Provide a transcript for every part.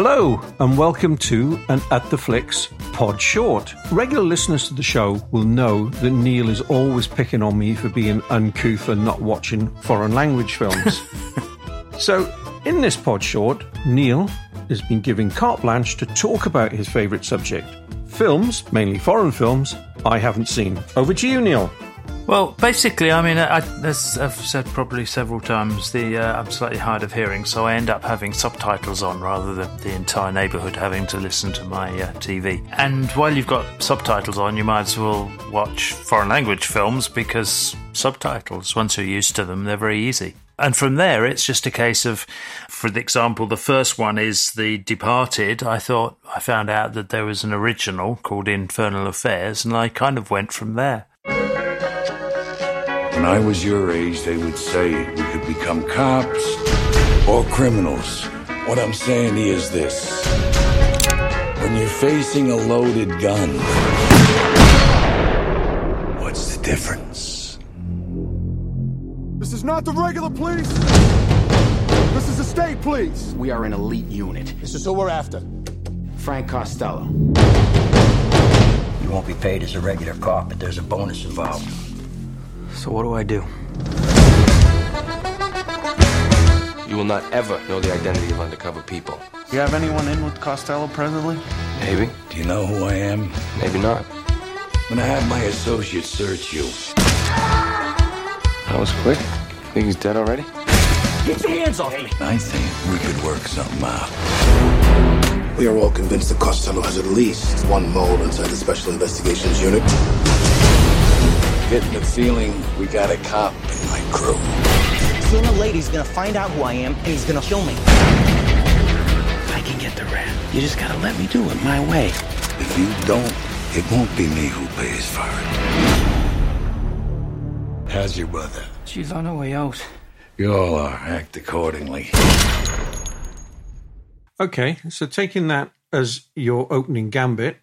Hello, and welcome to an At the Flicks pod short. Regular listeners to the show will know that Neil is always picking on me for being uncouth and not watching foreign language films. so, in this pod short, Neil has been given carte blanche to talk about his favourite subject films, mainly foreign films, I haven't seen. Over to you, Neil. Well, basically, I mean, I, as I've said probably several times, the uh, I'm slightly hard of hearing, so I end up having subtitles on rather than the entire neighbourhood having to listen to my uh, TV. And while you've got subtitles on, you might as well watch foreign language films because subtitles, once you're used to them, they're very easy. And from there, it's just a case of, for example, the first one is The Departed. I thought I found out that there was an original called Infernal Affairs, and I kind of went from there. When I was your age, they would say we could become cops or criminals. What I'm saying is this. When you're facing a loaded gun, what's the difference? This is not the regular police. This is the state police. We are an elite unit. This is who we're after. Frank Costello. You won't be paid as a regular cop, but there's a bonus involved. So what do I do? You will not ever know the identity of undercover people. You have anyone in with Costello presently? Maybe, Do you know who I am? maybe not. I'm gonna have my associates search you. That was quick. Think he's dead already? Get your hands off me! I think we could work something out. We are all convinced that Costello has at least one mole inside the Special Investigations Unit. Getting the feeling we got a cop in my crew. Sooner or later, he's gonna find out who I am, and he's gonna kill me. I can get the rat. You just gotta let me do it my way. If you don't, it won't be me who pays for it. How's your mother? She's on her way out. You all are. Act accordingly. Okay, so taking that as your opening gambit,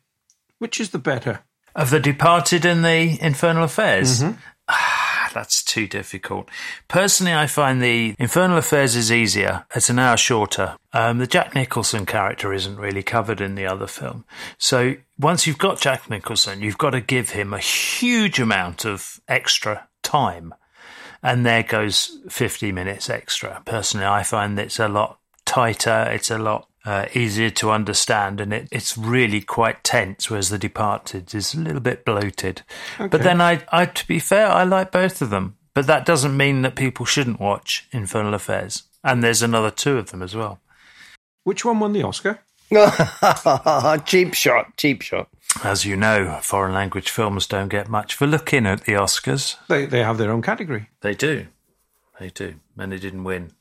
which is the better? Of The Departed and The Infernal Affairs? Ah, that's too difficult. Personally, I find The Infernal Affairs is easier. It's an hour shorter. Um, the Jack Nicholson character isn't really covered in the other film. So once you've got Jack Nicholson, you've got to give him a huge amount of extra time. And there goes 50 minutes extra. Personally, I find it's a lot tighter. It's a lot uh, easier to understand, and it, it's really quite tense. Whereas The Departed is a little bit bloated. But then, I, I, to be fair, I like both of them. But that doesn't mean that people shouldn't watch Infernal Affairs. And there's another two of them as well. Which one won the Oscar? cheap shot, cheap shot. As you know, foreign language films don't get much for looking at the Oscars. They they have their own category. They do. They do. And they didn't win.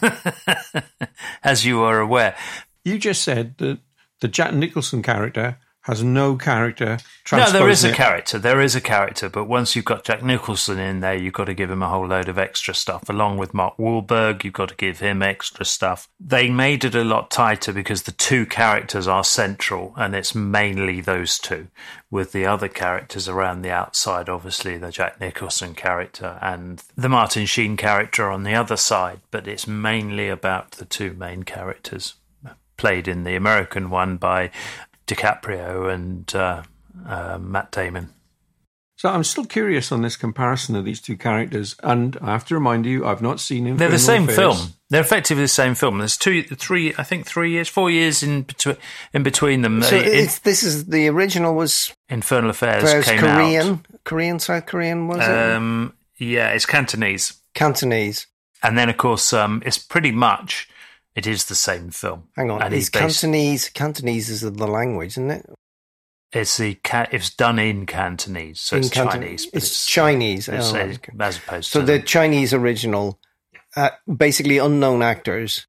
As you are aware. You just said that the Jack Nicholson character has no character. No, there is a it. character. There is a character, but once you've got Jack Nicholson in there, you've got to give him a whole load of extra stuff. Along with Mark Wahlberg, you've got to give him extra stuff. They made it a lot tighter because the two characters are central, and it's mainly those two, with the other characters around the outside, obviously the Jack Nicholson character and the Martin Sheen character on the other side. But it's mainly about the two main characters, played in the American one by DiCaprio and uh, uh, Matt Damon. So I'm still curious on this comparison of these two characters, and I have to remind you, I've not seen him. They're the same film. They're effectively the same film. There's two, three, I think three years, four years in between, in between them. So Uh, in- it's, this is the original was Infernal Affairs was came Korean, Korean, South Korean was out. it? Um, yeah, it's Cantonese, Cantonese. and then of course, um, it's pretty much it is the same film. Hang on, and it's based- Cantonese. Cantonese is the language, isn't it? It's the it's done in Cantonese, so In it's Canton- Chinese. but It's, Chinese. it's, oh, okay. as opposed So to the Chinese original, uh, basically unknown actors.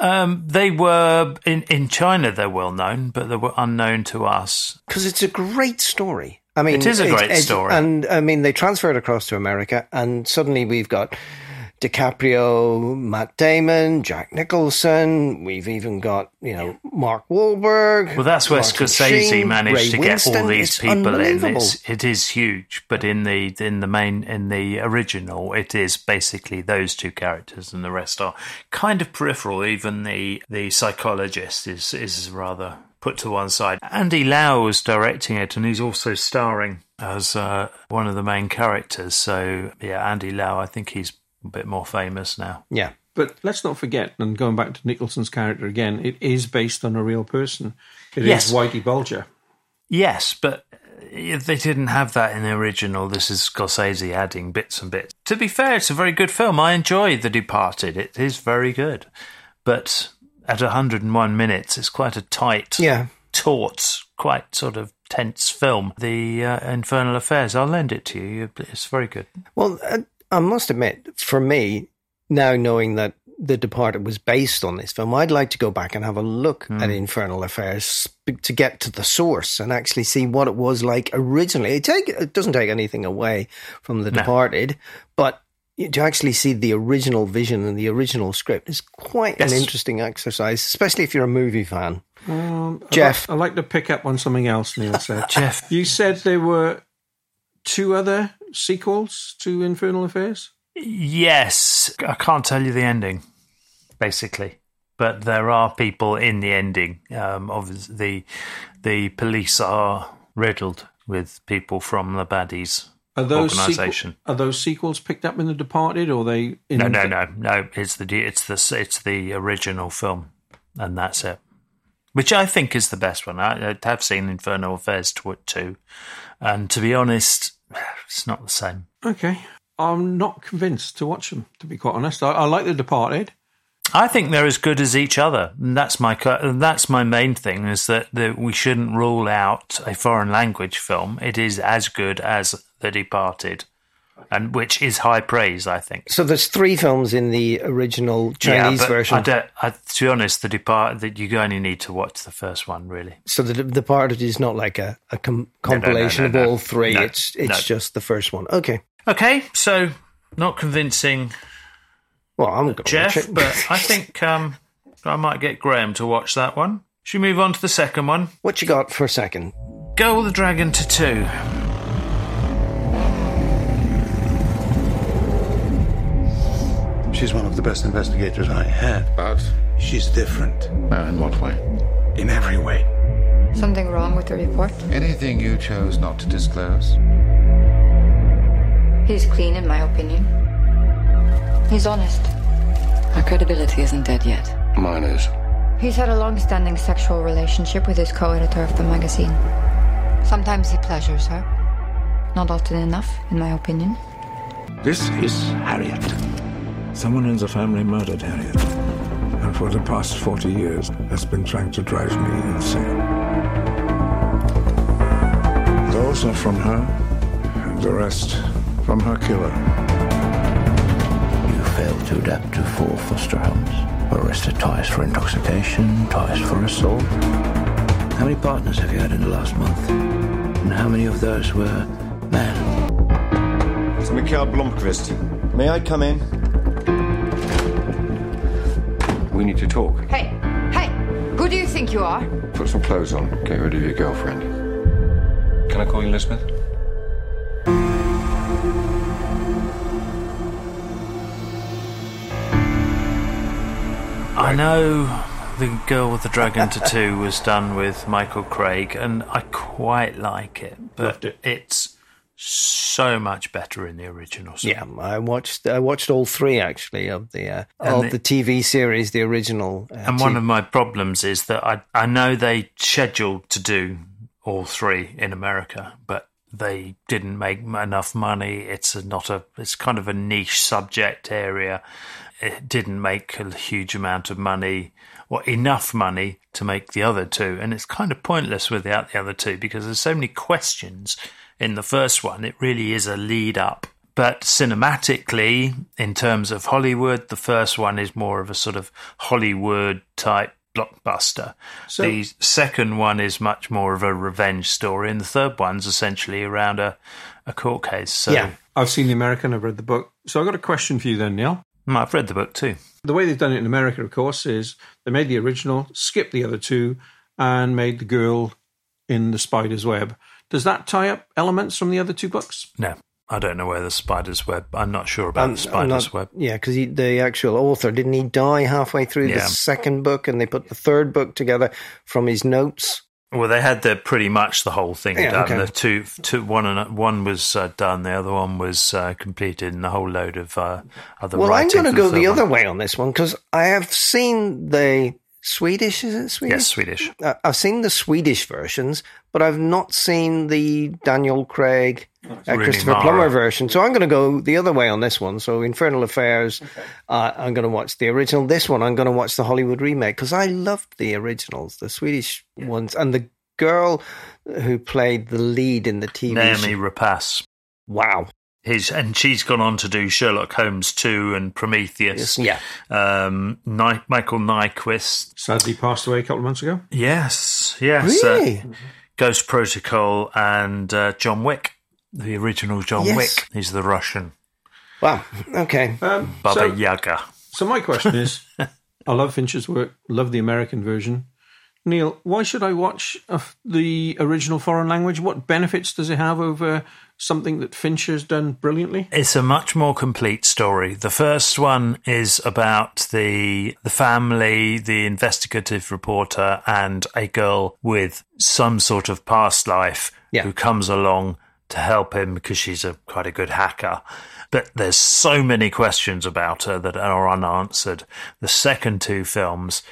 Um, they were in in China. They're well known, but they were unknown to us. Because it's a great story. I mean, It is a great it's- story. and I mean, they transferred across to America, and suddenly we've got DiCaprio, Matt Damon, Jack Nicholson. We've even got you know Mark Wahlberg. Well, that's where Martin Scorsese Sheen, managed Ray to get all these It's people in. It's, it is huge, but in the in the main in the original, it is basically those two characters, and the rest are kind of peripheral. Even the the psychologist is is rather put to one side. Andy Lau is directing it, and he's also starring as uh, one of the main characters. So yeah, Andy Lau, I think he's a bit more famous now. Yeah. But let's not forget, and going back to Nicholson's character again, it is based on a real person. It is Yes. Whitey Bulger. Yes, but they didn't have that in the original, this is Scorsese adding bits and bits. To be fair, it's a very good film. I enjoy The Departed. It is very good. But at 101 minutes, it's quite a tight, Yeah. taut, quite sort of tense film. The uh, Infernal Affairs, I'll lend it to you. It's very good. Well, uh, I must admit, for me, now knowing that The Departed was based on this film, I'd like to go back and have a look Hmm. at Infernal Affairs to get to the source and actually see what it was like originally. It, take, it doesn't take anything away from The No. Departed, but to actually see the original vision and the original script is quite Yes. an interesting exercise, especially if you're a movie fan. Um, I'd Jeff. like- I'd like to pick up on something else Neil said. Jeff. You said there were two other sequels to Infernal Affairs? Yes, I can't tell you the ending, basically, but there are people in the ending. Um, of the the police are riddled with people from the baddies Are those organisation. sequel- are those sequels picked up in The Departed, or are they? In No, no, no, no. It's the it's the it's the original film, and that's it. Which I think is the best one. I, I have seen Infernal Affairs tw- too, and to be honest, it's not the same. Okay, I'm not convinced to watch them. To be quite honest, I, I like The Departed. I think they're as good as each other. And that's my and that's my main thing is that, that we shouldn't rule out a foreign language film. It is as good as The Departed, and which is high praise, I think. So there's three films in the original Chinese but version. I I, to be honest, The Depart that you only need to watch the first one, really. So the the part of it is not like a, a com- no, no, compilation no, of all three. No, it's it's no. just the first one. Okay. Okay, so not convincing Well, I'm Jeff, but I think um, I might get Graham to watch that one. Should we move on to the second one? what you got for a second? Go with the Dragon Tattoo. She's one of the best investigators I had. But? She's different. Uh, in what way? In every way. Something wrong with the report? Anything you chose not to disclose? He's clean, in my opinion. He's honest. Her credibility isn't dead yet. Mine is. He's had a long standing sexual relationship with his co editor of the magazine. Sometimes he pleasures her. Not often enough, in my opinion. This is Harriet. Someone in the family murdered Harriet. And for the past 40 years has been trying to drive me insane. Those are from her, and the rest from her killer. You failed to adapt to four foster homes. Arrested twice for intoxication, twice for assault. How many partners have you had in the last month? And how many of those were men? It's Mikael Blomkvist. May I come in? We need to talk. Hey, hey, who do you think you are? Put some clothes on. Get rid of your girlfriend. Can I call you Elizabeth? I know the girl with the dragon tattoo was done with Michael Craig, and I quite like it, but it. it's so much better in the original. So Yeah, I watched I watched all three actually of the uh, of the- the TV series, the original. Uh, And one of my problems is that I I know they scheduled to do all three in America, but they didn't make enough money. It's a, not a it's kind of a niche subject area. It didn't make a huge amount of money or enough money to make the other two, and it's kind of pointless without the other two because there's so many questions in the first one. It really is a lead up. But cinematically, in terms of Hollywood, the first one is more of a sort of Hollywood type blockbuster. So- the second one is much more of a revenge story, and the third one's essentially around a, a court case. So yeah, I've seen the American. I've read the book. So I've got a question for you then, Neil. Mm, I've read the book too. The way they've done it in America, of course, is they made the original, skipped the other two, and made the girl in the spider's web. Does that tie up elements from the other two books? No, I don't know where the spider's web. I'm not sure about I'm- the spider's not- web. Yeah, because the actual author didn't he die halfway through Yeah. the second book, and they put the third book together from his notes. Well, they had the pretty much the whole thing Yeah, done. okay. The two, two, one, and one was uh, done. The other one was uh, completed, and a whole load of uh, other. well, I'm going to go third the one. other way on this one because I have seen the Swedish. Is it Swedish? Yes, Swedish. Uh, I've seen the Swedish versions, but I've not seen the Daniel Craig, uh, Christopher Mara. Plummer version. So I'm going to go the other way on this one. So Infernal Affairs, uh, I'm going to watch the original. This one, I'm going to watch the Hollywood remake because I loved the originals, the Swedish ones, and the girl who played the lead in the TV. Naomi show- Rapace. Wow. His, and she's gone on to do Sherlock Holmes 2 and Prometheus. Yes, Yeah. Um, Ny- Michael Nyqvist. Sadly passed away a couple of months ago. Yes, yes. uh, Really? Ghost Protocol and uh, John Wick, the original John Yes. Wick. He's the Russian. Wow. Okay. Um, Baba so, Yaga. so my question is, I love Fincher's work, love the American version. Neil, why should I watch uh, the original foreign language? What benefits does it have over something that Fincher's done brilliantly? It's a much more complete story. The first one is about the the family, the investigative reporter, and a girl with some sort of past life Yeah. who comes along to help him because she's a quite a good hacker. But there's so many questions about her that are unanswered. The second two films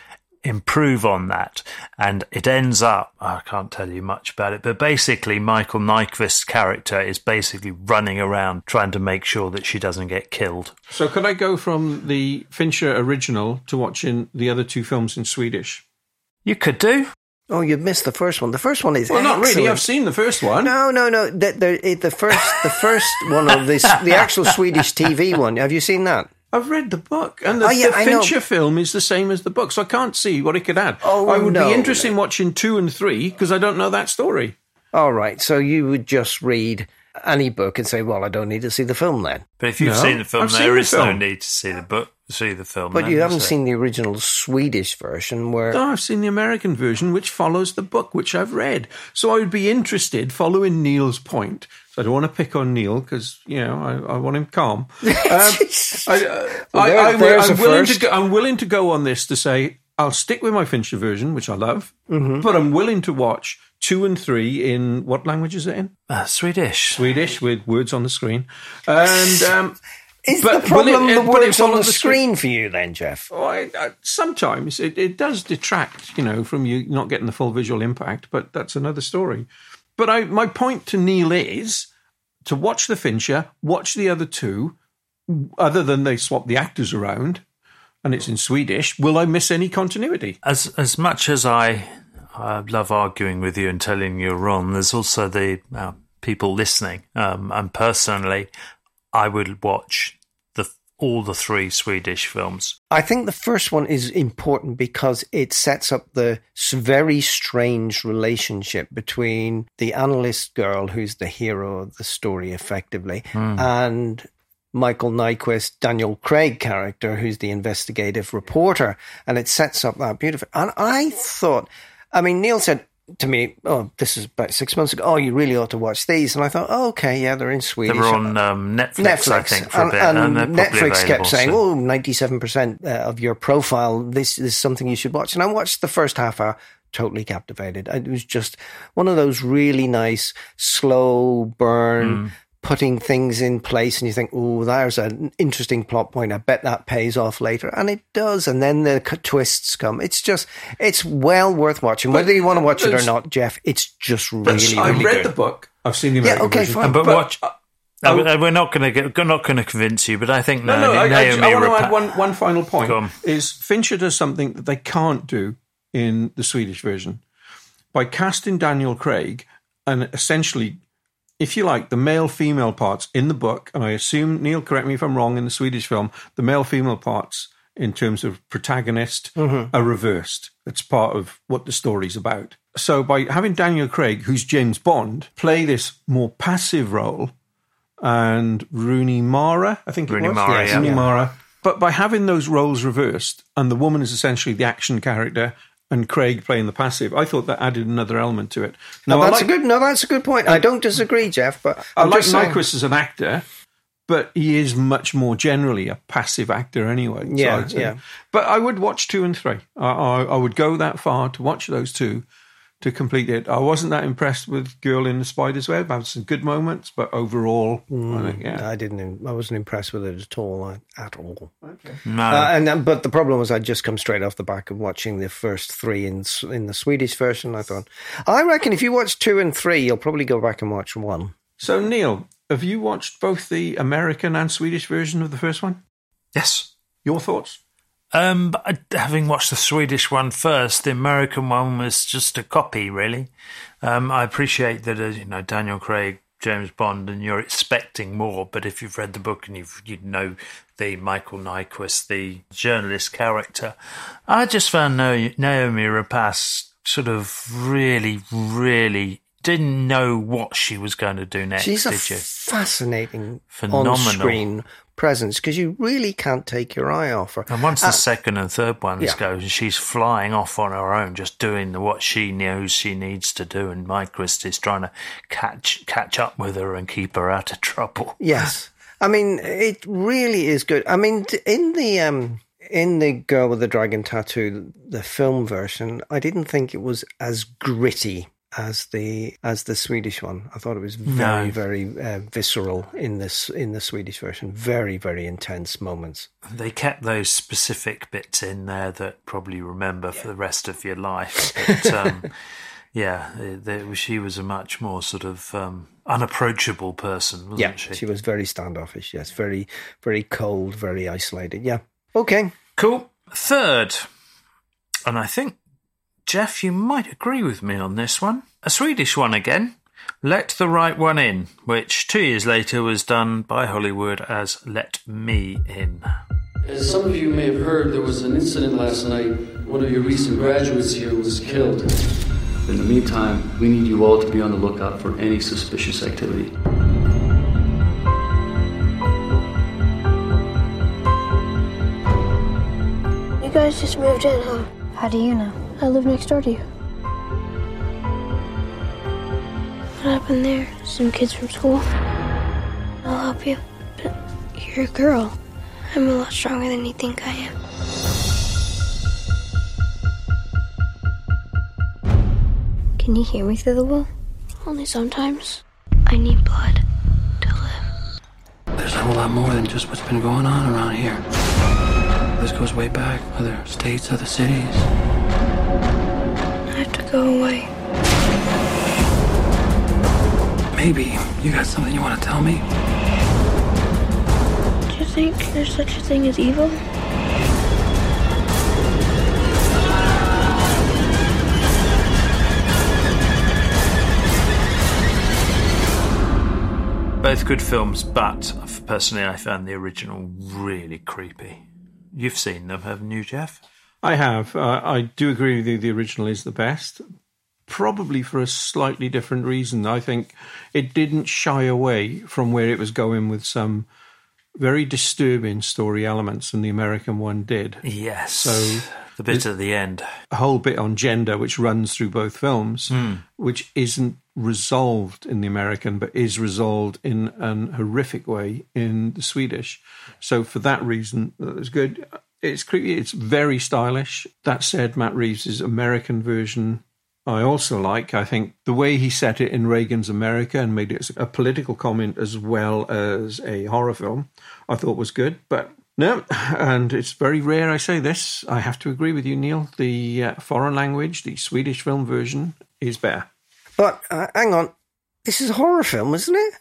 improve on that and it ends up I can't tell you much about it but basically Michael Nyqvist's character is basically running around trying to make sure that she doesn't get killed So could I go from the Fincher original to watching the other two films in Swedish? you could do Oh, you missed the first one. The first one is Well, not really. I've seen the first one. No, no, no. The, the, the first, the first one of this, the actual Swedish TV one. Have you seen that? I've read the book, and the, Oh, yeah, the Fincher film is the same as the book, so I can't see what it could add. Oh, I would no. be interested in watching two and three because I don't know that story. All right. So you would just read any book and say, "Well, I don't need to see the film then." but if you've No, seen the film I've there the is no need to see the book see the film But then, you haven't there? seen the original Swedish version, where No, I've seen the American version, which follows the book, which I've read. So I would be interested, following Neil's point. So I don't want to pick on Neil because you know I, I want him calm. Um, I, Well, I, there- I, there's am willing to go, I'm willing to go on this to say I'll stick with my Fincher version, which I love, Mm-hmm. but I'm willing to watch two and three in what language is it in? uh, Swedish Swedish with words on the screen, and um, is but- the problem it- the words on the the screen for you then, Jeff? Oh, I, I, sometimes it, it does detract, you know, from you not getting the full visual impact, but that's another story. But I, my point to Neil is to watch the Fincher, watch the other two, other than they swap the actors around, and it's in Swedish. Will I miss any continuity? as as much as I uh, love arguing with you and telling you you're wrong, there's also the uh, people listening. Um, and personally, I would watch all the three Swedish films. I think the first one is important because it sets up the very strange relationship between the analyst girl, who's the hero of the story effectively, hmm. and Michael Nyqvist, Daniel Craig character, who's the investigative reporter. And it sets up that beautiful. And I thought, I mean, Neil said to me, Oh, this is about six months ago. Oh, you really ought to watch these. And I thought, oh, okay, yeah, they're in Sweden. They Swedish. were on um, Netflix, Netflix. I think, for a and, bit, and and, Netflix kept saying, soon. "Oh, 97% uh, of your profile, this is something you should watch." And I watched the first half hour, totally captivated. It was just one of those really nice, slow burn. Mm. Putting things in place, and you think, "Oh, there's an interesting plot point. I bet that pays off later," and it does. And then the twists come. It's just, it's well worth watching, whether you want to watch it or not, Jeff. It's just But really, I've read good. the book. I've seen the Yeah, American okay, version. fine. but, watch. uh, Uh, oh. we're not going to get. We're not going to convince you, but I think No, Naomi, no, I, I, Naomi I want to add one, one final point. On. Is Fincher does something that they can't do in the Swedish version by casting Daniel Craig and essentially, if you like, the male female parts in the book, and I assume Neil, correct me if I'm wrong, in the Swedish film, the male female parts in terms of protagonist mm-hmm. are reversed. That's part of what the story's about. So by having Daniel Craig, who's James Bond, play this more passive role, and Rooney Mara, I think Rooney it was, Mara, yes, yeah. Rooney Yeah. Mara But by having those roles reversed, and the woman is essentially the action character, and Craig playing the passive, I thought that added another element to it. No, oh, that's like- a good. No, that's a good point. I don't disagree, Jeff. But I like Nyqvist as an actor, but he is much more generally a passive actor anyway. Yeah, I'd yeah. But I would watch two and three. I, I, I would go that far to watch those two to complete it. I wasn't that impressed with Girl in the Spider's Web. I had some good moments, but overall, I think, yeah. Mm, I didn't. I wasn't impressed with it at all. At all. Okay. No. Uh, and but the problem was I'd just come straight off the back of watching the first three in in the Swedish version. I thought, I reckon if you watch two and three, you'll probably go back and watch one. So, Neil, have you watched both the American and Swedish version of the first one? Yes. Your thoughts? Um, but having watched the Swedish one first, the American one was just a copy, really. Um, I appreciate that, uh, you know, Daniel Craig, James Bond, and you're expecting more. But if you've read the book and you've, you know the Michael Nyqvist, the journalist character, I just found Naomi Rapace sort of really, really didn't know what she was going to do next. She's a did you? fascinating Phenomenal. on-screen presence because you really can't take your eye off her. And once the Uh, second and third ones yeah. go, she's flying off on her own, just doing the, what she knows she needs to do. And Nyqvist is trying to catch catch up with her and keep her out of trouble. Yes. I mean, it really is good. I mean, in the um, in the Girl with the Dragon Tattoo, the film version, I didn't think it was as gritty as the as the Swedish one. I thought it was very No. very uh, visceral in this in the Swedish version. Very very intense moments. They kept those specific bits in there that probably remember for the rest of your life. But um, yeah, she was a much more sort of um, unapproachable person, wasn't yeah, she? she was very standoffish. Yes, very very cold, very isolated. Yeah. Okay. Cool. Third, and I think, Jeff, you might agree with me on this one. A Swedish one again. Let the Right One In, which two years later was done by Hollywood as Let Me In. As some of you may have heard, there was an incident last night. One of your recent graduates here was killed. In the meantime, we need you all to be on the lookout for any suspicious activity. You guys just moved in, huh? How do you know? I live next door to you. What happened there? Some kids from school? I'll help you. But you're a girl. I'm a lot stronger than you think I am. Can you hear me through the wall? Only sometimes. I need blood. To live. There's a whole lot more than just what's been going on around here. This goes way back, other states, other cities. I have to go away. Maybe you got something you want to tell me? Do you think there's such a thing as evil? Both good films, but personally, I found the original really creepy. You've seen them, haven't you, Jeff? I have. Uh, I do agree with you. The original is the best, probably for a slightly different reason. I think it didn't shy away from where it was going with some very disturbing story elements, and the American one did. Yes. So the bit at the end. a whole bit on gender, which runs through both films, Hmm. which isn't resolved in the American, but is resolved in an horrific way in the Swedish. So for that reason, that was good. It's creepy. It's very stylish. That said, Matt Reeves' American version. I also like. I think the way he set it in Reagan's America and made it a political comment as well as a horror film, I thought was good. But no, and it's very rare I say this. I have to agree with you, Neil. The uh, foreign language, the Swedish film version, is better. But uh, hang on, this is a horror film, isn't it?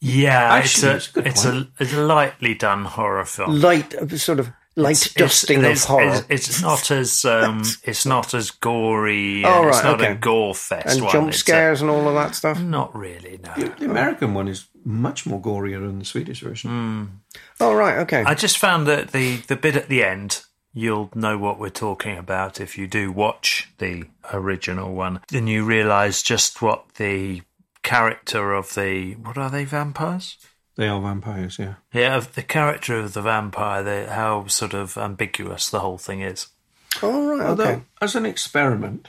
Yeah, Actually, it's it's a a good it's a, it's a lightly done horror film. Light, uh, sort of light It's- dusting it's, of horror. It's, it's not as um, it's not as gory. Oh, right, it's not okay. a gore fest and one. jump It's a- scares and all of that stuff. not really. No. The, the American one is much more gorier than the Swedish version. Oh right, okay. I just found that the the bit at the end. You'll know what we're talking about if you do watch the original one. Then you realise just what the character of the what are they vampires? They are vampires, yeah. Yeah, the character of the vampire, the, how sort of ambiguous the whole thing is. All right, Although, okay. as an experiment,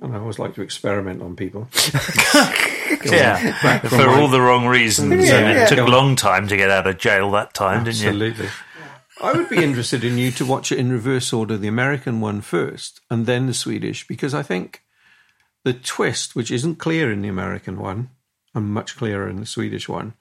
and I always like to experiment on people. Yeah, for my- all the wrong reasons. Yeah, and it yeah. took a long time to get out of jail that time, didn't you? Absolutely. I would be interested in you to watch it in reverse order, the American one first, and then the Swedish, because I think the twist, which isn't clear in the American one, and much clearer in the Swedish one,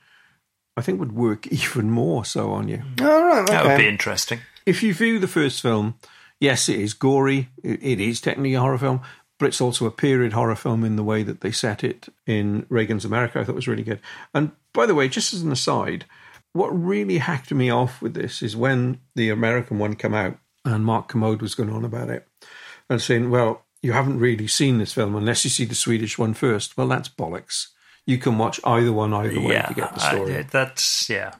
I think would work even more so on you. Mm. All right, That would be interesting. If you view the first film, yes, it is gory. It, it is technically a horror film, but it's also a period horror film in the way that they set it in Reagan's America. I thought was really good. And by the way, just as an aside, what really hacked me off with this is when the American one came out and Mark Kermode was going on about it and saying, well, you haven't really seen this film unless you see the Swedish one first. Well, that's bollocks. You can watch either one either way yeah, to get the I- story. that's yeah.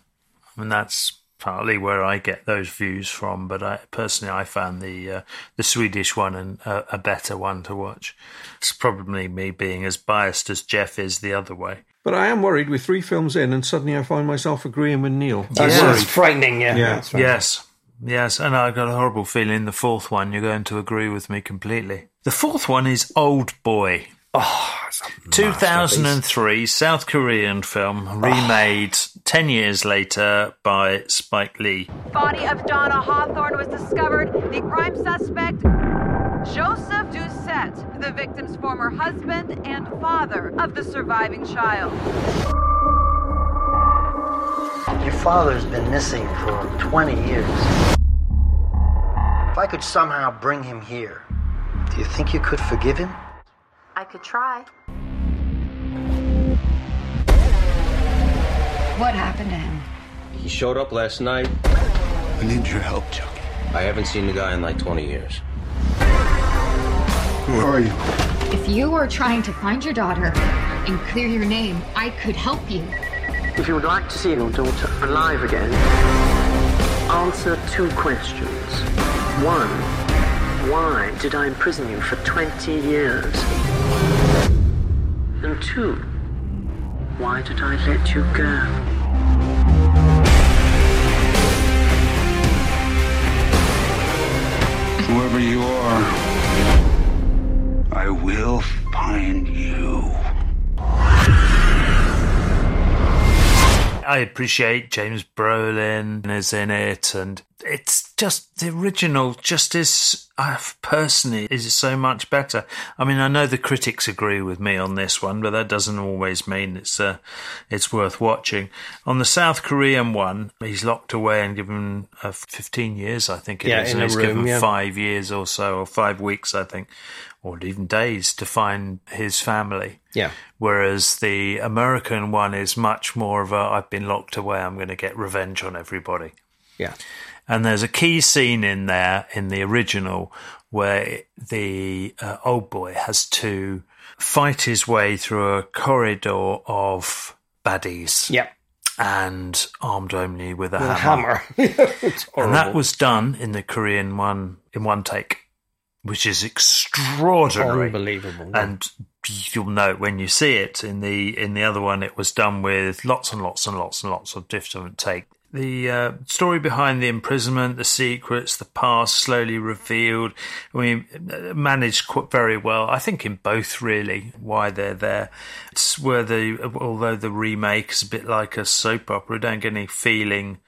I mean, that's partly where I get those views from. But I personally, I found the uh, the Swedish one and uh, a better one to watch. It's probably me being as biased as Jeff is the other way. But I am worried with three films in, and suddenly I find myself agreeing with Neil. That's, Yeah. that's frightening, yeah. Yeah. Frightening. Yes. Yes, and I've got a horrible feeling the fourth one you're going to agree with me completely. The fourth one is Old Boy. Oh, 2003 South Korean film remade 10 years later by Spike Lee. Body of Donna Hawthorne was discovered. The prime suspect, Joseph Doucett, the victim's former husband and father of the surviving child. Your father's been missing for 20 years. If I could somehow bring him here, do you think you could forgive him? I could try. What happened to him? He showed up last night. I need your help, Chuck. I haven't seen the guy in like 20 years. Who are you? If you were trying to find your daughter and clear your name, I could help you. If you would like to see your daughter alive again, answer two questions. One, why did I imprison you for 20 years? And two, why did I let you go? Whoever you are, I will find you. I appreciate James Brolin is in it, and it's just the original. Just is uh, personally is so much better. I mean, I know the critics agree with me on this one, but that doesn't always mean it's uh, it's worth watching. On the South Korean one, he's locked away and given uh, 15 years, I think it is, Yeah, and in a he's room, given yeah. five years or so, or five weeks, I think, or even days to find his family. Yeah. Whereas the American one is much more of a I've been locked away, I'm going to get revenge on everybody. Yeah. And there's a key scene in there in the original where the uh, old boy has to fight his way through a corridor of baddies. Yeah. And armed only with a With a hammer. hammer. And that was done in the Korean one in one take, which is extraordinary. Unbelievable. And you'll know when you see it. In the in the other one, it was done with lots and lots and lots and lots of different take. The uh, story behind the imprisonment, the secrets, the past slowly revealed. We managed quite very well, I think, in both really why they're there. It's where the although the remake is a bit like a soap opera, we don't get any feeling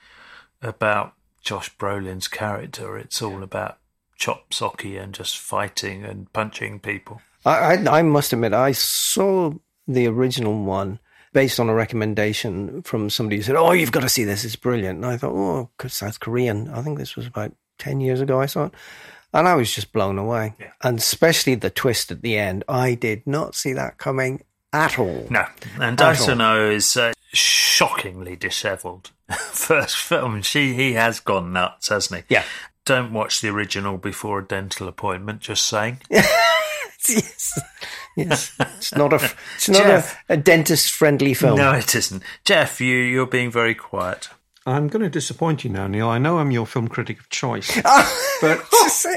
about Josh Brolin's character. It's all about chop socky and just fighting and punching people. I, I, I must admit, I saw the original one based on a recommendation from somebody who said, "Oh, you've got to see this; it's brilliant." And I thought, "Oh, South Korean." I think this was about ten years ago. I saw it, and I was just blown away. And especially the twist at the end, I did not see that coming at all. No, and At all. Dyson O is uh, shockingly dishevelled. First film, she he has gone nuts, hasn't he? Yeah. Don't watch the original before a dental appointment. Just saying. yes, yes. It's not a it's not Jeff. a, a dentist friendly film. No, it isn't. Jeff, you you're being very quiet. I'm going to disappoint you now, Neil. I know I'm your film critic of choice, oh, but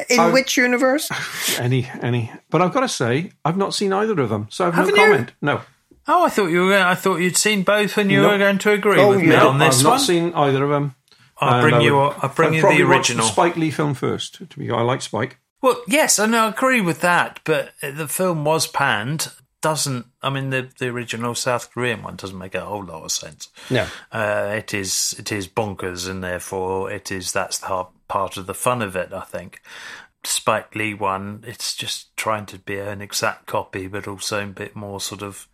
In I- which universe? any, any. But I've got to say, I've not seen either of them, so I've Haven't no you? comment. No, Oh, I thought you were. I thought you'd seen both, and you No. were going to agree Oh, with me yeah. on this one. I've not seen either of them. I'll uh, bring I you. would- I'll bring I'd you the watch original. Spike Lee film first. To be, I like Spike. Well, yes, and I agree with that. But the film was panned. Doesn't I mean the the original South Korean one doesn't make a whole lot of sense. No. Uh, it is it is bonkers, and therefore it is that's the hard part of the fun of it. I think. Spike Lee one, it's just trying to be an exact copy, but also a bit more sort of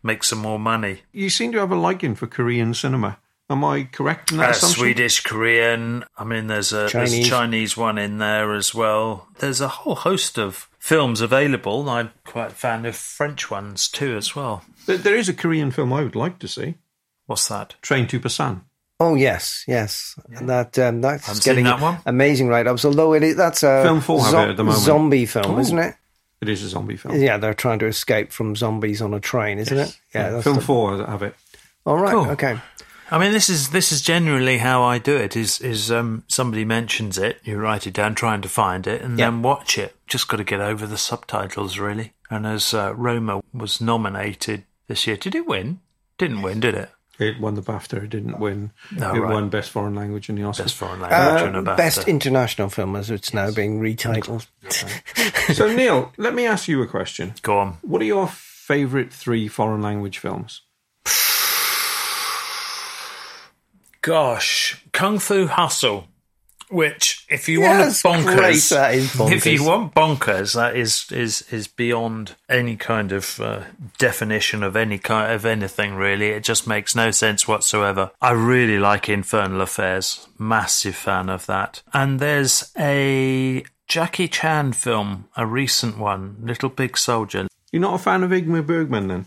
make some more money. You seem to have a liking for Korean cinema. Am I correct in that Uh, assumption? Swedish, Korean. I mean, there's a there's a Chinese. Chinese one in there as well. There's a whole host of films available. I'm quite a fan of French ones too, as well. There- There is a Korean film I would like to see. What's that? Train to Busan. Oh yes, yes. That um, that's Haven't seen getting that one. amazing write-ups. Although it is, that's a Film four have it at the moment. zombie film, Oh. isn't it? It is a zombie film. Yeah, they're trying to escape from zombies on a train, isn't it? Yeah, that's film the- four have it. All right, Cool. okay. I mean, this is this is generally how I do it. Is is um, somebody mentions it, you write it down, trying to find it, and Yeah. then watch it. Just got to get over the subtitles, really. And as uh, Roma was nominated this year, did it win? Didn't win, did it? It won the BAFTA. It didn't win. Oh, it right. won Best Foreign Language in the Oscars. Best foreign language and a Uh, BAFTA. best international film, as it's now being retitled. so, Neil, let me ask you a question. Go on. What are your favourite three foreign language films? Gosh, Kung Fu Hustle. Which, if you Yes, want great, bonkers, that is if you want bonkers, that is is is beyond any kind of uh, definition of any kind of anything. Really, it just makes no sense whatsoever. I really like Infernal Affairs. Massive fan of that. And there's a Jackie Chan film, a recent one, Little Big Soldier. You're not a fan of Ingmar Bergman, then?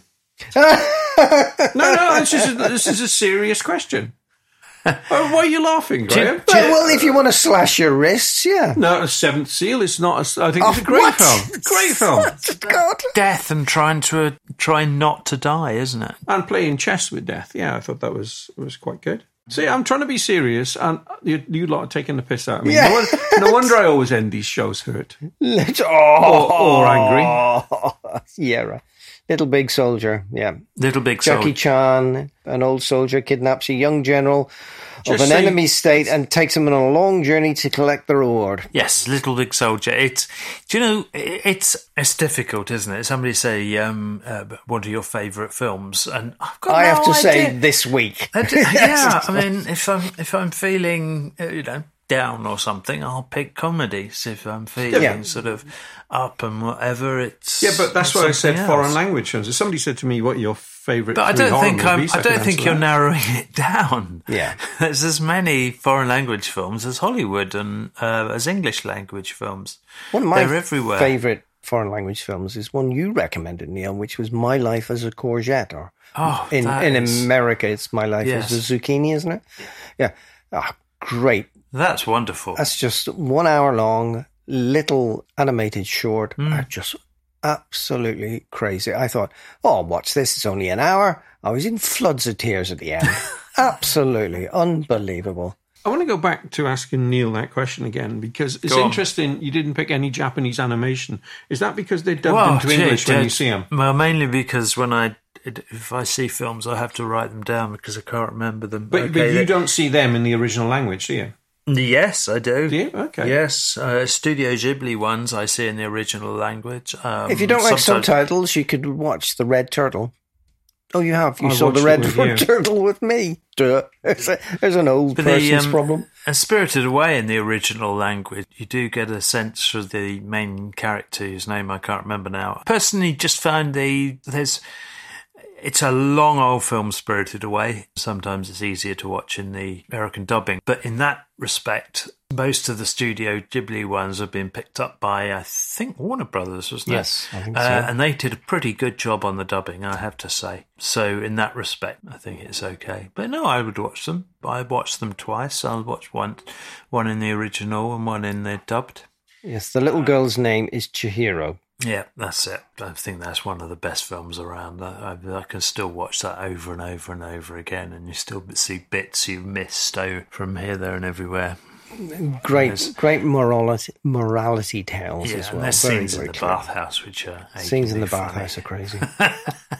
no, no. This is a, this is a serious question. oh, why are you laughing, Graham? Well, well, if you want to slash your wrists, yeah. No, a Seventh Seal. It's not. A, I think it's Oh, a great what? film. Great film. God. Death and trying to uh, try not to die, isn't it? And playing chess with death. Yeah, I thought that was was quite good. See, I'm trying to be serious, and you, you lot are taking the piss out of me. Yeah. No, won- no wonder I always end these shows hurt Let's- or, oh, or angry. yeah, right. Little Big Soldier, yeah. Little Big Soldier. Jackie Chan, an old soldier, kidnaps a young general Just of an enemy state and takes him on a long journey to collect the reward. Yes, Little Big Soldier. It's do you know it's it's difficult, isn't it? Somebody say, um, uh, "What are your favourite films?" And I've got I no have to say this week. Yeah, I mean, if I'm if I'm feeling uh, you know down or something, I'll pick comedies. If I'm feeling Yeah. sort of up and whatever, it's Yeah, but that's why I said something foreign language films. If somebody said to me, "What are your favourite?" But I three don't think I'm. movies?" I don't think you're that. narrowing it down. Yeah. There's as many foreign language films as Hollywood and uh, as English language films. One of my They're everywhere. favourite foreign language films is one you recommended, Neil, which was My Life as a Courgette. Or Oh, in in is- America, it's My Life Yes. as a Zucchini, isn't it? Yeah. Ah, great. That's wonderful. That's just one hour long, little animated short. Hmm. Are just absolutely crazy. I thought, oh, watch this. It's only an hour. I was in floods of tears at the end. absolutely unbelievable. I want to go back to asking Neil that question again because it's interesting. You didn't pick any Japanese animation. Is that because they're dubbed Well, into gee, English when you see them? Well, mainly because when I if I see films, I have to write them down because I can't remember them. But, Okay, but you they- don't see them in the original language, do you? Yes, I do. Do you? Okay. Yes, uh, Studio Ghibli ones I see in the original language. Um, if you don't like sometimes- subtitles, you could watch The Red Turtle. Oh, you have. You I saw The Red it with. Turtle with me. Duh. There's, a, there's an old But the, um, problem. And Spirited Away in the original language, you do get a sense for the main character whose name I can't remember now. Personally, just found the there's it's a long old film, Spirited Away. Sometimes it's easier to watch in the American dubbing, but in that respect, most of the Studio Ghibli ones have been picked up by I think Warner Brothers, wasn't Yes, it? I think uh, so. And they did a pretty good job on the dubbing, I have to say. So in that respect, I think it's okay. But no, I would watch them. I watched them twice. I'll watch one, one in the original and one in the dubbed. Yes, the little girl's name is Chihiro. Yeah, that's it. I think that's one of the best films around. I, I, I can still watch that over and over and over again, and you still see bits you've missed oh, from here, there, and everywhere. Great, Yes. great morality, morality tales Yeah, as and well. there's Very, scenes in the true. bathhouse which are Scenes in the achingly funny. bathhouse are crazy.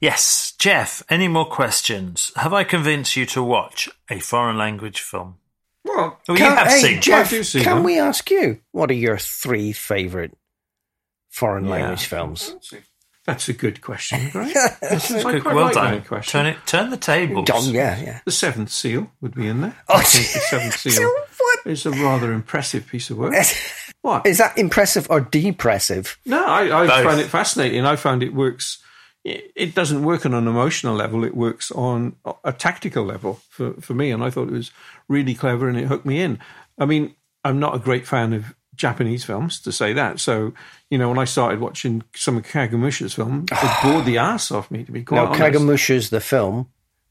Yes, Jeff, any more questions? Have I convinced you to watch a foreign language film? Well, oh, you Can- have hey, seen. Jeff, I do see can them. we ask you what are your three favourite foreign Yeah. language films? That's a good question, right? That's I good. Well like done. question. Turn it, turn the tables. John, yeah, yeah. The Seventh Seal would be in there. Oh, I think the Seventh Seal is a rather impressive piece of work. What? Is that impressive or depressive? No, I, I find it fascinating. I found it works. It it doesn't work on an emotional level. It works on a tactical level for, for me, and I thought it was really clever, and it hooked me in. I mean, I'm not a great fan of Japanese films, to say that. So, you know, when I started watching some of Kagemusha's film, it bored the ass off me, to be quite No, honest. Kagemusha's the film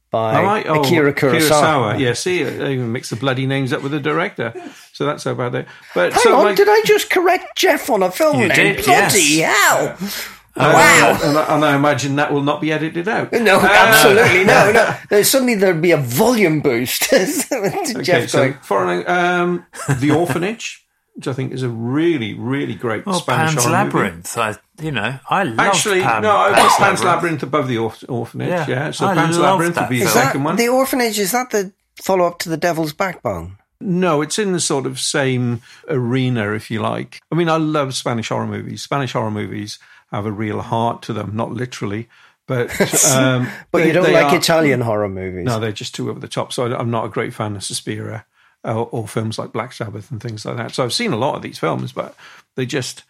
by All right. Oh, Akira Kurosawa. Yeah, see, I even mix the bloody names up with the director. So that's how bad they. But Hang so on, like, did I just correct Jeff on a film You name? did, Bloody yes. hell! Uh, wow. and, I, and I imagine that will not be edited out. No, Uh, absolutely no, no. There's suddenly there'd be a volume boost. to Okay, Jeff so going, foreign, um, the orphanage, which I think is a really, really great Well, Spanish Pan's horror movie. Labyrinth. I, you know, I love Actually, Pan, no, I Pan's Pan's Labyrinth above the orph- orphanage. Yeah, Yeah, so I Pan's love Labyrinth would be the second one. the orphanage? Is that the follow up to the Devil's Backbone? No, it's in the sort of same arena, if you like. I mean, I love Spanish horror movies. Spanish horror movies have a real heart to them, not literally, but um, But they- you don't like are- Italian horror movies. No, they're just too over the top. So I- I'm not a great fan of Suspiria or, or films like Black Sabbath and things like that. So I've seen a lot of these films, but they just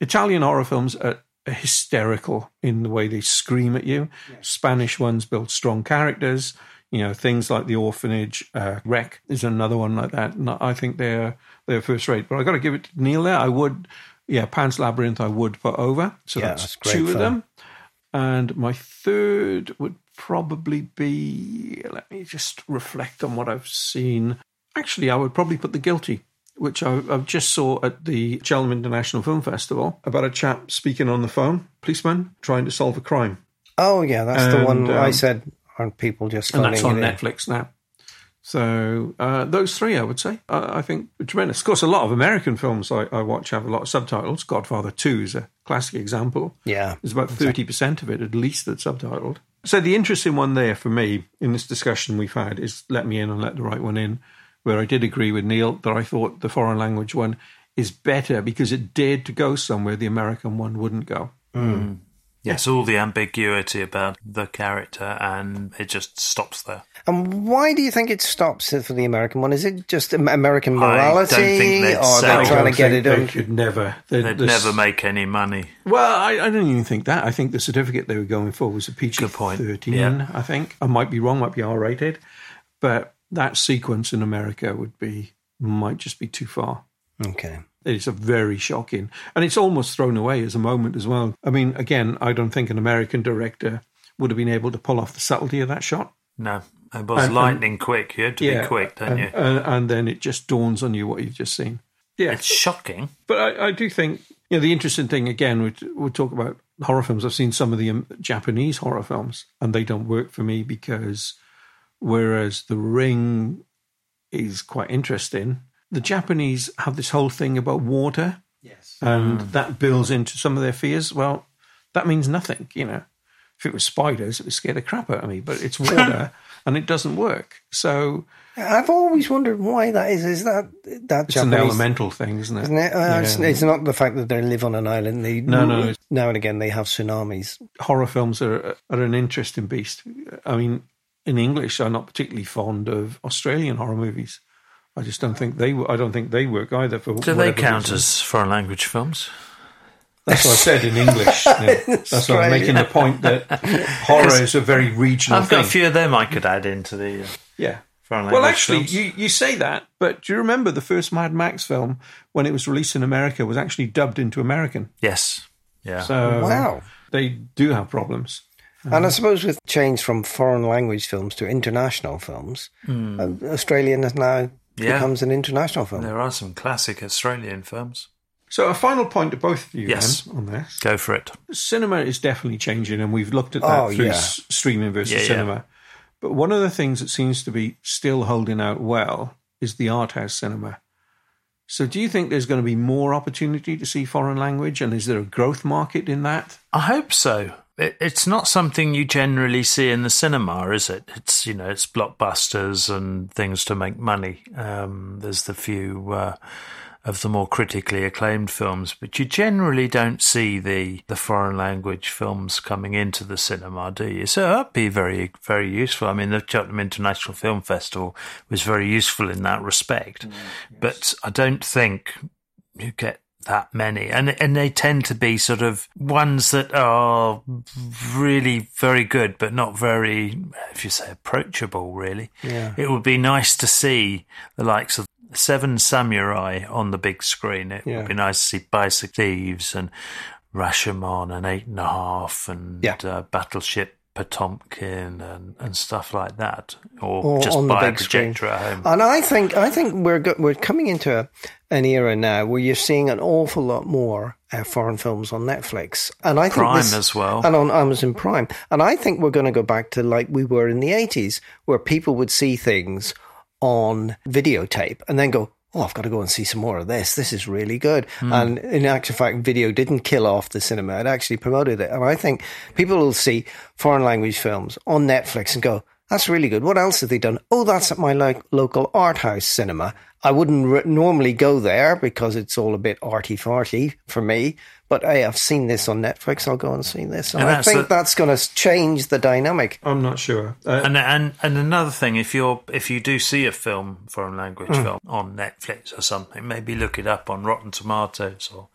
Italian horror films are hysterical in the way they scream at you. Spanish ones build strong characters. You know, things like The Orphanage, uh, REC is another one like that. And I think they're they're first rate. But I got to give it to Neil there. I would, yeah, Pan's Labyrinth. I would put over. So Yeah, that's that's two of them. And my third would probably be. Let me just reflect on what I've seen. Actually, I would probably put The Guilty, which I, I just saw at the Cheltenham International Film Festival about a chap speaking on the phone, policeman trying to solve a crime. Oh yeah, that's the one And, I um, said. Aren't people just and that's on it in? Netflix now. So uh, those three, I would say, I, I think are tremendous. Of course, a lot of American films I, I watch have a lot of subtitles. Godfather Two is a classic example. Yeah, there's about thirty percent of it at least that's subtitled. So the interesting one there for me in this discussion we've had is "Let Me In and Let the Right One In," where I did agree with Neil that I thought the foreign language one is better because it dared to go somewhere the American one wouldn't go. Mm. Yes, all the ambiguity about the character, and it just stops there. And why do you think it stops for the American one? Is it just Am- American I morality, don't think they'd or sell. they're trying to get it They done? could never. They'd, They'd never make any money. Well, I, I don't even think that. I think the certificate they were going for was a PG thirteen. Yeah. I think I might be wrong. Might be R rated, but that sequence in America would be might just be too far. Okay. It's a very shocking, and it's almost thrown away as a moment as well. I mean, again, I don't think an American director would have been able to pull off the subtlety of that shot. No, it was And- lightning quick. You had to be quick, don't and, you? And, and then it just dawns on you what you've just seen. Yeah, It's shocking. But I, I do think you know the interesting thing again. We we talk about horror films. I've seen some of the um, Japanese horror films, and they don't work for me because whereas The Ring is quite interesting, the Japanese have this whole thing about water, yes, and that builds into some of their fears. Well, that means nothing, you know. If it was spiders, it would scare the crap out of me. But it's water, and it doesn't work. So I've always wondered why that is. Is that that it's an elemental thing, isn't it? Isn't it? Uh, it's, Yeah. it's not the fact that they live on an island. They, No, no, Now and again, they have tsunamis. horror films are are an interesting beast. I mean, in English, I'm not particularly fond of Australian horror movies. I just don't think they. I don't think they work either. For Do they whatever count reason. as foreign language films? That's what I said in English. Neil. That's what I'm making the point that horror is a very regional I've thing. got a few of them I could add into the uh, Yeah. foreign language Well, actually, films. you, you say that, but do you remember the first Mad Max film when it was released in America was actually dubbed into American? Yes. Yeah. So Wow. they do have problems. And I suppose with change from foreign language films to international films, Hmm. uh, Australian has now Yeah. becomes an international film. There are some classic Australian films. So a final point to both of you Yes. then on this. Go for it. cinema is definitely changing, and we've looked at that Oh, through yeah. s- streaming versus Yeah, yeah. cinema. But one of the things that seems to be still holding out well is the art house cinema. So, do you think there's going to be more opportunity to see foreign language, and is there a growth market in that? I hope so. It, it's not something you generally see in the cinema, is it? It's you know, it's blockbusters and things to make money. Um, there's the few. Uh, of the more critically acclaimed films, but you generally don't see the, the foreign language films coming into the cinema, do you? So that'd be very, very useful. I mean, the Cheltenham International Film Festival was very useful in that respect, mm, yes. but I don't think you get that many and and they tend to be sort of ones that are really very good but not very if you say approachable really yeah it would be nice to see the likes of Seven Samurai on the big screen. It Yeah. would be nice to see Bicycle Thieves and Rashomon and Eight and a Half and Yeah. uh, Battleship Potemkin and, and stuff like that, or, Or just buy a big screen. projector at home. And I think I think we're go- we're coming into a, an era now where you're seeing an awful lot more uh, foreign films on Netflix, and I think Prime this- as well. and on Amazon Prime. And I think we're going to go back to like we were in the '80s, where people would see things on videotape and then go. Oh, I've got to go and see some more of this. This is really good. Hmm. And in actual fact, video didn't kill off the cinema. It actually promoted it. And I think people will see foreign language films on Netflix and go, that's really good. What else have they done? Oh, that's at my lo- local art house cinema. I wouldn't re- normally go there because it's all a bit arty farty for me. But hey, I've seen this on Netflix. I'll go and see this. And, And I that's think the- that's going to change the dynamic. I'm not sure. Uh, and and and another thing, if you're if you do see a film, foreign language Mm. film on Netflix or something, maybe look it up on Rotten Tomatoes or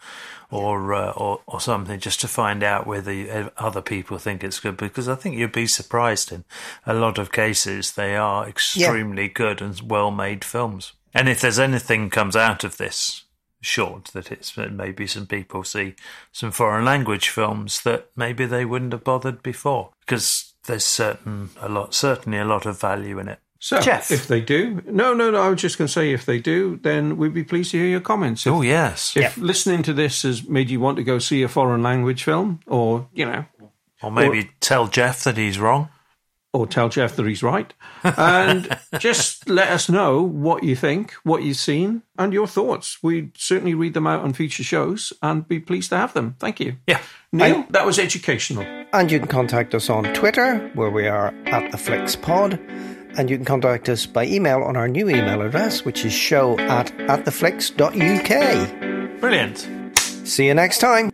or uh, or, or something just to find out whether you, other people think it's good. Because I think you'd be surprised in a lot of cases they are extremely good and well made films. And if there's anything comes out of this short that it's that maybe some people see some foreign language films that maybe they wouldn't have bothered before because there's certain a lot certainly a lot of value in it. So, Jeff. if they do, no, no, no, I was just going to say if they do, then we'd be pleased to hear your comments. If, Oh, yes. If listening to this has made you want to go see a foreign language film, or, you know, Or maybe tell Jeff that he's wrong. or tell Jeff that he's right, and just let us know what you think, what you've seen, and your thoughts. We'd certainly read them out on future shows and be pleased to have them. Thank you. Yeah. Neil, that was educational. And you can contact us on Twitter, where we are at the Flix Pod. And you can contact us by email on our new email address, which is show at attheflix.uk. Brilliant. See you next time.